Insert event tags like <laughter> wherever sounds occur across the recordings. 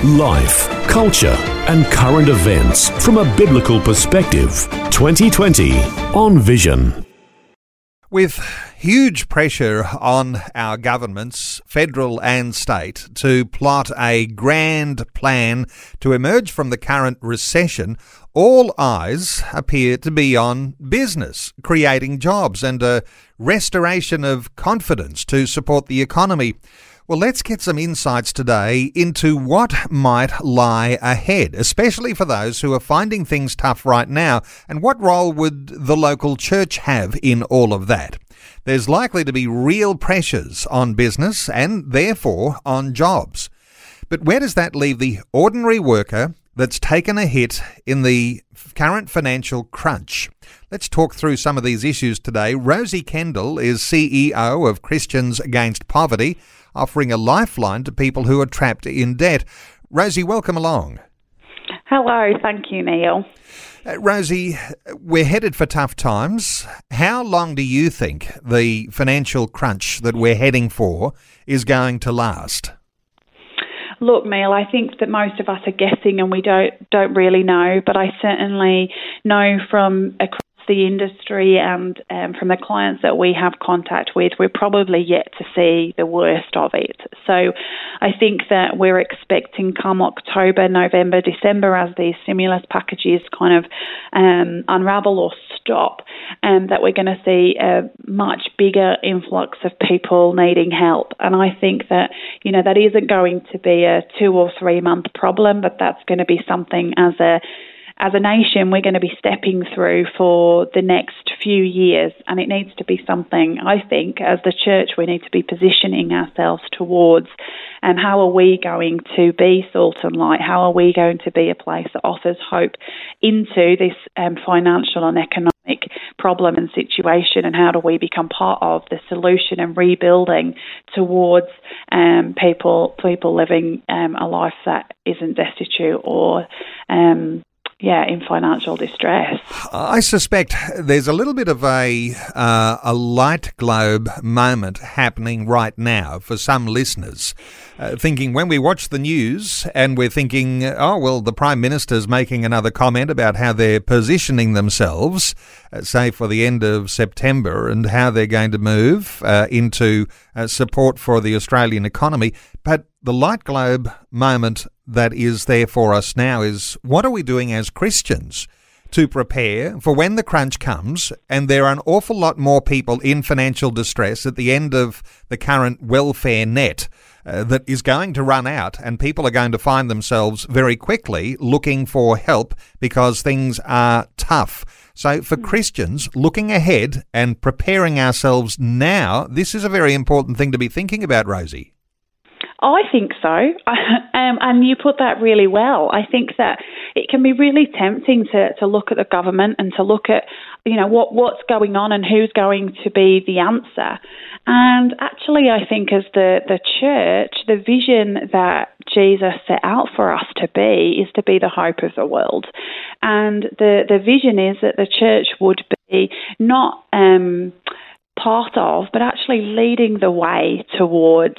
Life, culture, and current events from a biblical perspective. 2020 on Vision. With huge pressure on our governments, federal and state, to plot a grand plan to emerge from the current recession, all eyes appear to be on business, creating jobs, and a restoration of confidence to support the economy. Well, let's get some insights today into what might lie ahead, especially for those who are finding things tough right now. And what role would the local church have in all of that? There's likely to be real pressures on business and therefore on jobs. But where does that leave the ordinary worker that's taken a hit in the current financial crunch. Let's talk through some of these issues today. Rosie Kendall is CEO of Christians Against Poverty offering a lifeline to people who are trapped in debt. Rosie, welcome along. Hello, thank you, Neil. Uh, Rosie, we're headed for tough times. How long do you think the financial crunch that we're heading for is going to last? Look, Neil, I think that most of us are guessing and we don't don't really know, but I certainly know from the industry and um, from the clients that we have contact with, we're probably yet to see the worst of it. So I think that we're expecting come October, November, December, as these stimulus packages kind of um, unravel or stop, and um, that we're going to see a much bigger influx of people needing help. And I think that, you know, that isn't going to be a two or three month problem, but that's going to be something as a as a nation, we're going to be stepping through for the next few years. And it needs to be something, I think, as the church, we need to be positioning ourselves towards. And how are we going to be salt and light? How are we going to be a place that offers hope into this um, financial and economic problem and situation? And how do we become part of the solution and rebuilding towards um, people people living um, a life that isn't destitute or um, yeah, in financial distress. I suspect there's a little bit of a uh, a light globe moment happening right now for some listeners, uh, thinking when we watch the news and we're thinking, oh well, the prime minister's making another comment about how they're positioning themselves, uh, say for the end of September, and how they're going to move uh, into uh, support for the Australian economy, but the light globe moment that is there for us now is what are we doing as Christians to prepare for when the crunch comes and there are an awful lot more people in financial distress at the end of the current welfare net uh, that is going to run out and people are going to find themselves very quickly looking for help because things are tough. So, for hmm. Christians, looking ahead and preparing ourselves now, this is a very important thing to be thinking about, Rosie. I think so. um, and you put that really well. I think that it can be really tempting to, to look at the government and to look at, you know, what, what's going on and who's going to be the answer. And actually, I think as the, the church, the vision that Jesus set out for us to be is to be the hope of the world. And the, the vision is that the church would be not um, part of, but actually leading the way towards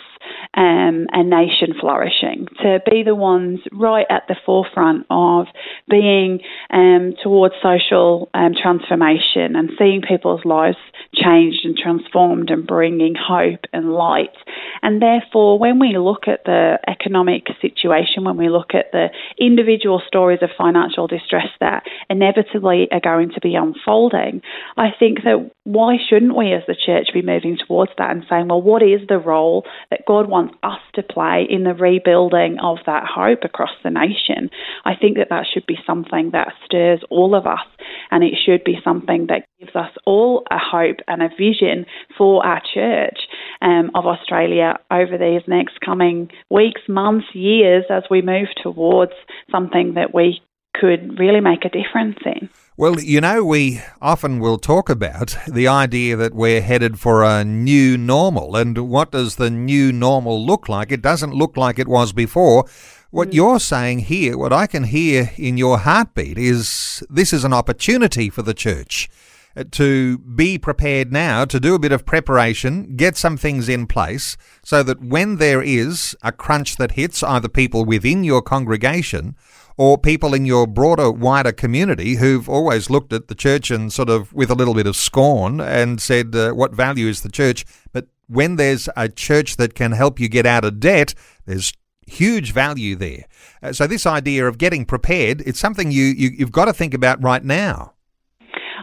um, a nation flourishing, to be the ones right at the forefront of being um, towards social um, transformation and seeing people's lives changed and transformed and bringing hope and light. And therefore, when we look at the economic situation, when we look at the individual stories of financial distress that inevitably are going to be unfolding, I think that why shouldn't we as the church be moving towards that and saying, well, what is the role that God wants us to play in the rebuilding of that hope across the nation? I think that that should be something that stirs all of us and it should be something that gives us all a hope and a vision for our church um, of Australia over these next coming weeks, months, years as we move towards something that we could really make a difference in. Well, you know, we often will talk about the idea that we're headed for a new normal. And what does the new normal look like? It doesn't look like it was before. What mm. you're saying here, what I can hear in your heartbeat, is this is an opportunity for the church uh, to be prepared now, to do a bit of preparation, get some things in place, so that when there is a crunch that hits either people within your congregation or people in your broader, wider community who've always looked at the church and sort of with a little bit of scorn and said, uh, What value is the church? But when there's a church that can help you get out of debt, there's huge value there. Uh, so this idea of getting prepared, it's something you, you you've got to think about right now.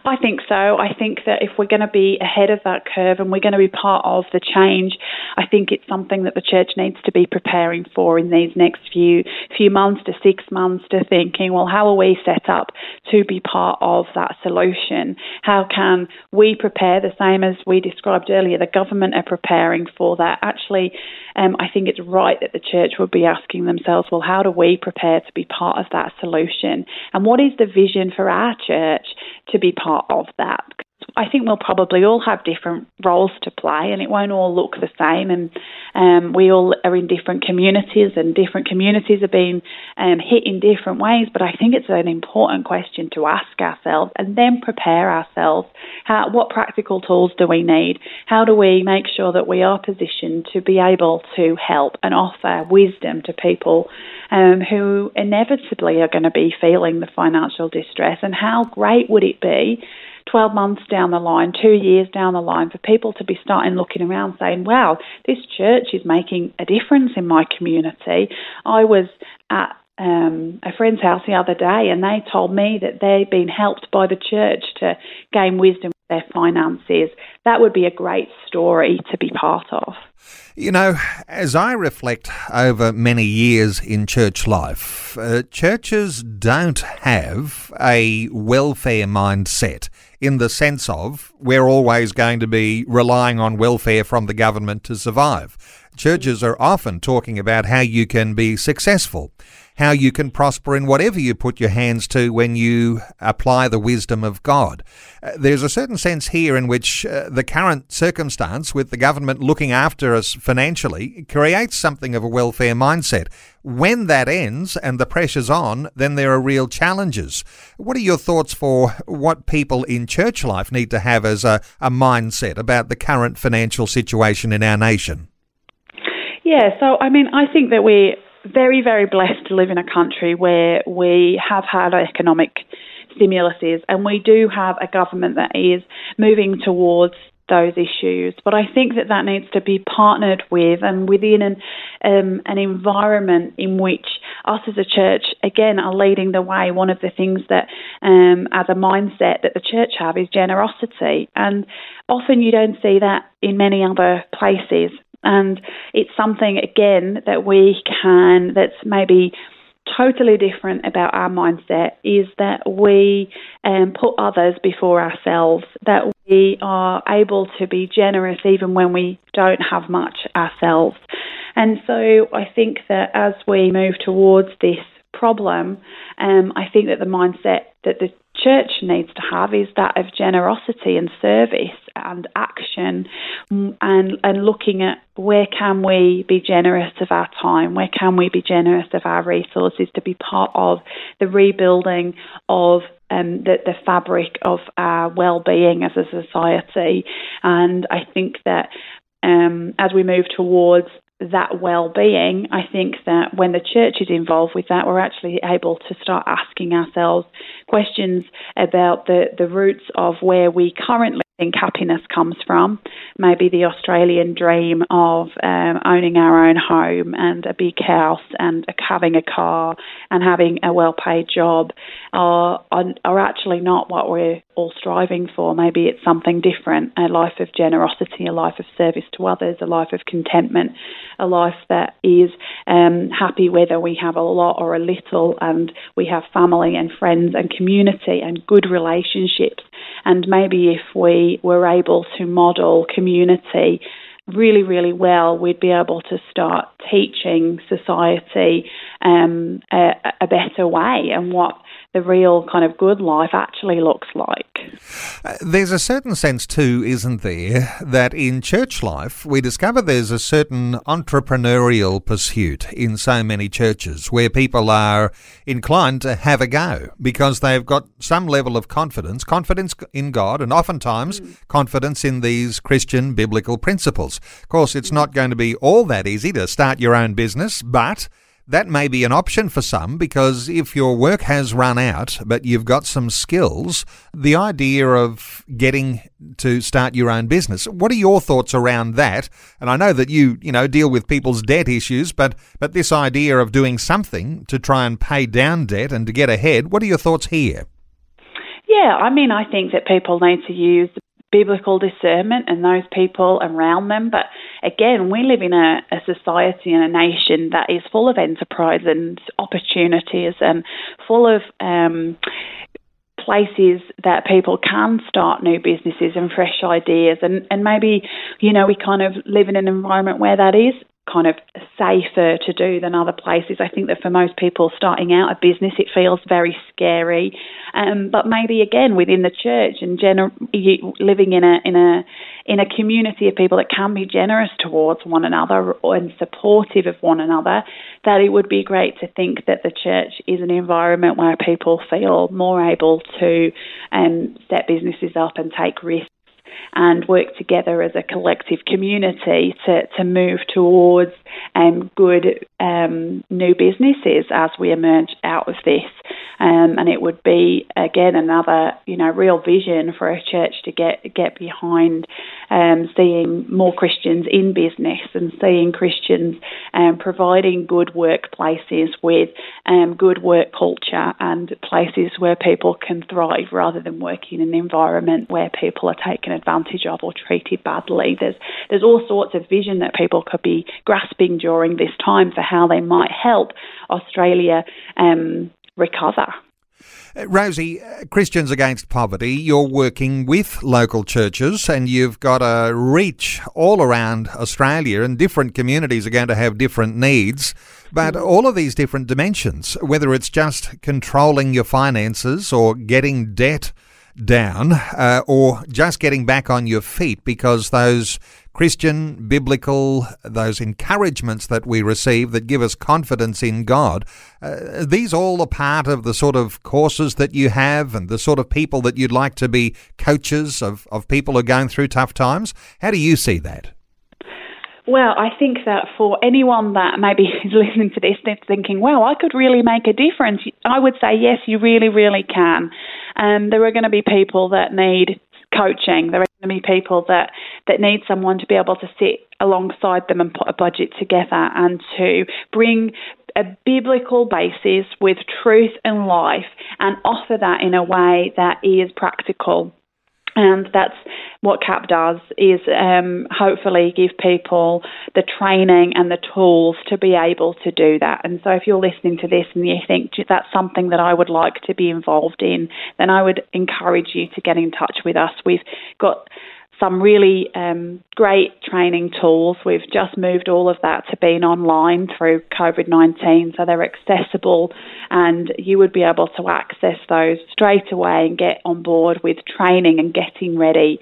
I think so. I think that if we're going to be ahead of that curve and we're going to be part of the change, I think it's something that the church needs to be preparing for in these next few few months to six months to thinking, well, how are we set up to be part of that solution? How can we prepare the same as we described earlier? The government are preparing for that. Actually, um, I think it's right that the church would be asking themselves, well, how do we prepare to be part of that solution? And what is the vision for our church to be part of that? I think we'll probably all have different roles to play, and it won't all look the same. And um, we all are in different communities, and different communities are being um, hit in different ways. But I think it's an important question to ask ourselves, and then prepare ourselves. How, what practical tools do we need? How do we make sure that we are positioned to be able to help and offer wisdom to people um, who inevitably are going to be feeling the financial distress? And how great would it be? 12 months down the line, two years down the line, for people to be starting looking around saying, wow, this church is making a difference in my community. I was at um, a friend's house the other day and they told me that they've been helped by the church to gain wisdom their finances. That would be a great story to be part of. You know, as I reflect over many years in church life, uh, churches don't have a welfare mindset in the sense of we're always going to be relying on welfare from the government to survive. Churches are often talking about how you can be successful, how you can prosper in whatever you put your hands to when you apply the wisdom of God. Uh, there's a certain sense here in which uh, the current circumstance with the government looking after us financially creates something of a welfare mindset. When that ends and the pressure's on, then there are real challenges. What are your thoughts for what people in church life need to have as a, a mindset about the current financial situation in our nation? Yeah, so I mean, I think that we're very, very blessed to live in a country where we have had economic stimuluses and we do have a government that is moving towards those issues. But I think that that needs to be partnered with and within an um, an environment in which us as a church again are leading the way. One of the things that um, as a mindset that the church have is generosity, and often you don't see that in many other places. And it's something again that we can that's maybe totally different about our mindset is that we um, put others before ourselves, that we are able to be generous even when we don't have much ourselves. And so I think that as we move towards this problem, um, I think that the mindset that the church needs to have is that of generosity and service and action and and looking at where can we be generous of our time where can we be generous of our resources to be part of the rebuilding of um, the, the fabric of our well-being as a society. And I think that um, as we move towards that well-being, I think that when the church is involved with that, we're actually able to start asking ourselves questions about the, the roots of where we currently think happiness comes from. Maybe the Australian dream of um, owning our own home and a big house and having a car and having a well paid job are, are, actually not what we're all striving for. Maybe it's something different a life of generosity, a life of service to others, a life of contentment, a life that is um, happy whether we have a lot or a little and we have family and friends and community and good relationships. And maybe if we were able to model community really, really well, we'd be able to start teaching society um, a, a, better way. And what the real kind of good life actually looks like. Uh, there's a certain sense, too, isn't there, that in church life we discover there's a certain entrepreneurial pursuit in so many churches where people are inclined to have a go because they've got some level of confidence, confidence in God, and oftentimes mm. confidence in these Christian biblical principles. Of course, it's not going to be all that easy to start your own business, but that may be an option for some because if your work has run out but you've got some skills, the idea of getting to start your own business. What are your thoughts around that? And I know that you, you know, deal with people's debt issues, but but this idea of doing something to try and pay down debt and to get ahead, what are your thoughts here? Yeah, I mean, I think that people need to use biblical discernment and those people around them. But again, we live in a, a, society and a nation that is full of enterprise and opportunities and full of. Um, places that people can start new businesses and fresh ideas and, and maybe you know we kind of live in an environment where that is kind of safer to do than other places. I think that for most people starting out a business, it feels very scary. Um, but maybe again within the church and gener- living in a in a in a community of people that can be generous towards one another and supportive of one another, that it would be great to think that the church is an environment where people feel more able to um, set businesses up and take risks and work together as a collective community to, to move towards um, good um, new businesses as we emerge out of this. Um, and it would be again another you know real vision for a church to get get behind, um, seeing more Christians in business and seeing Christians um, providing good workplaces with um, good work culture and places where people can thrive rather than working in an environment where people are taken advantage of or treated badly. There's there's all sorts of vision that people could be grasping during this time for how they might help Australia um, recover. Uh, Rosie, uh, Christians Against Poverty, you're working with local churches and you've got a reach all around Australia, and different communities are going to have different needs. But mm. all of these different dimensions, whether it's just controlling your finances or getting debt down uh, or just getting back on your feet because those Christian, biblical, those encouragements that we receive that give us confidence in God, uh, these all are part of the sort of courses that you have and the sort of people that you'd like to be coaches of, of people who are going through tough times. How do you see that? Well, I think that for anyone that maybe <laughs> is listening to this that's thinking, wow, I could really make a difference, I would say, yes, you really, really can. Um, there are going to be people that need coaching. There are going to be people that, that need someone to be able to sit alongside them and put a budget together and to bring a biblical basis with truth and life and offer that in a way that is practical and that's what CAP does is um, hopefully give people the training and the tools to be able to do that. And so if you're listening to this and you think that's something that I would like to be involved in, then I would encourage you to get in touch with us. We've got some really um, great training tools. We've just moved all of that to being online through COVID 19, so they're accessible and you would be able to access those straight away and get on board with training and getting ready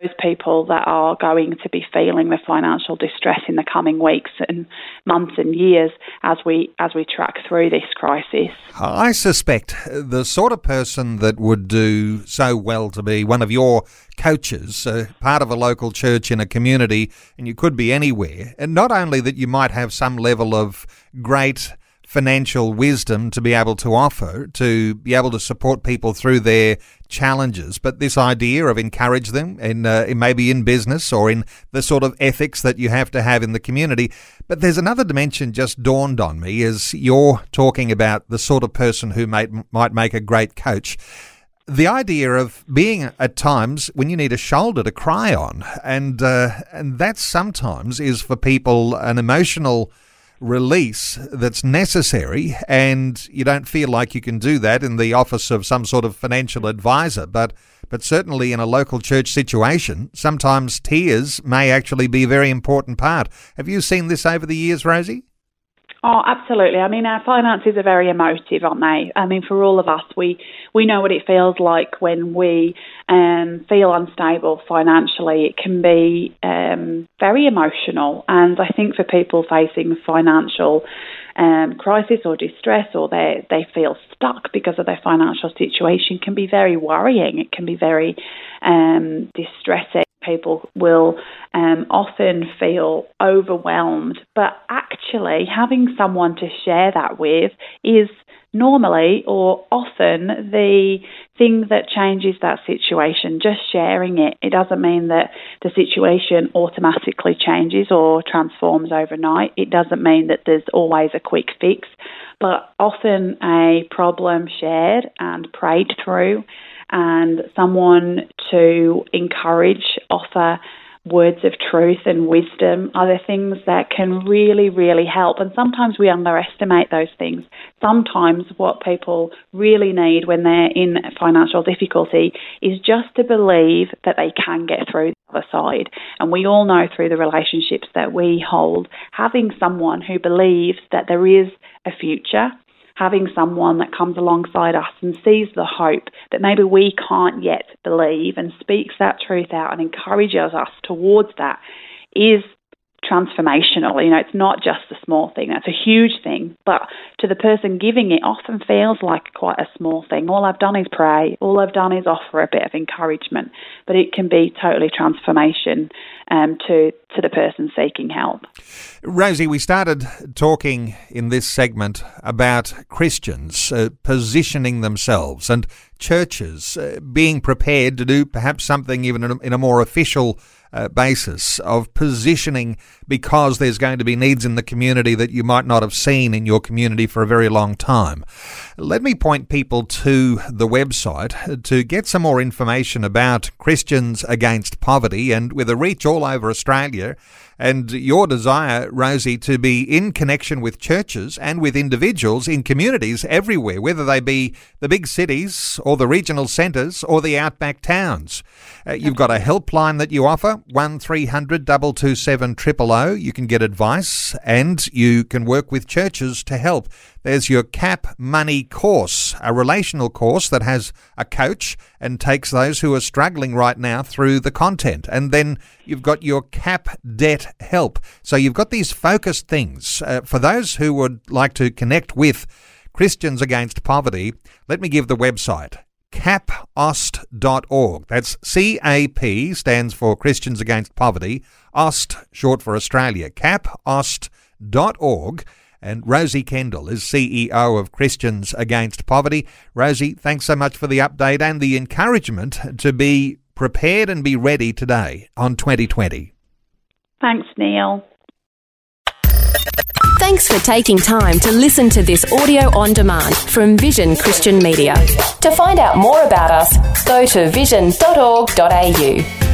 those people that are going to be feeling the financial distress in the coming weeks and months and years as we as we track through this crisis. I suspect the sort of person that would do so well to be one of your coaches, uh, part of a local church in a community, and you could be anywhere. And not only that you might have some level of great financial wisdom to be able to offer, to be able to support people through their challenges, but this idea of encourage them in, uh, maybe in business or in the sort of ethics that you have to have in the community. But there's another dimension just dawned on me as you're talking about the sort of person who might, might make a great coach. The idea of being at times when you need a shoulder to cry on, and uh, and that sometimes is for people an emotional release that's necessary, and you don't feel like you can do that in the office of some sort of financial advisor. But but certainly in a local church situation, sometimes tears may actually be a very important part. Have you seen this over the years, Rosie? Oh, absolutely. I mean, our finances are very emotive, aren't they? I mean, for all of us, we we know what it feels like when we um, feel unstable financially. It can be um, very emotional, and I think for people facing financial um, crisis or distress, or they they feel stuck because of their financial situation, can be very worrying. It can be very um, distressing people will um, often feel overwhelmed, but actually having someone to share that with is normally or often the thing that changes that situation. Just sharing it, it doesn't mean that the situation automatically changes or transforms overnight. It doesn't mean that there's always a quick fix, but often a problem shared and prayed through and someone to encourage, offer words of truth and wisdom are the things that can really, really help. And sometimes we underestimate those things. Sometimes what people really need when they're in financial difficulty is just to believe that they can get through the other side. And we all know through the relationships that we hold, having someone who believes that there is a future having someone that comes alongside us and sees the hope that maybe we can't yet believe and speaks that truth out and encourages us towards that is transformational. You know, it's not just a small thing, that's a huge thing. But to the person giving it often feels like quite a small thing. All I've done is pray, all I've done is offer a bit of encouragement, but it can be totally transformation um, to, to the person seeking help. Rosie, we started talking in this segment about Christians uh, positioning themselves and churches uh, being prepared to do perhaps something even in a, in a more official uh, basis of positioning because there's going to be needs in the community that you might not have seen in your community for a very long time. Let me point people to the website to get some more information about Christians Against Poverty and with a reach all over Australia and your desire, Rosie, to be in connection with churches and with individuals in communities everywhere, whether they be the big cities or the regional centres or the outback towns. Uh, you've got a helpline that you offer, 1300 227 000. You can get advice and you can work with churches to help. There's your CAP Money course, a relational course that has a coach and takes those who are struggling right now through the content. And then you've got your CAP Debt Help. So you've got these focused things. Uh, for those who would like to connect with Christians Against Poverty, let me give the website capaust.org. That's CAP stands for Christians Against Poverty, AUST short for Australia, capaust.org. And Rosie Kendall is CEO of Christians Against Poverty. Rosie, thanks so much for the update and the encouragement to be prepared and be ready today on 2020. Thanks, Neil. Thanks for taking time to listen to this audio on demand from Vision Christian Media. To find out more about us, go to vision.org.au.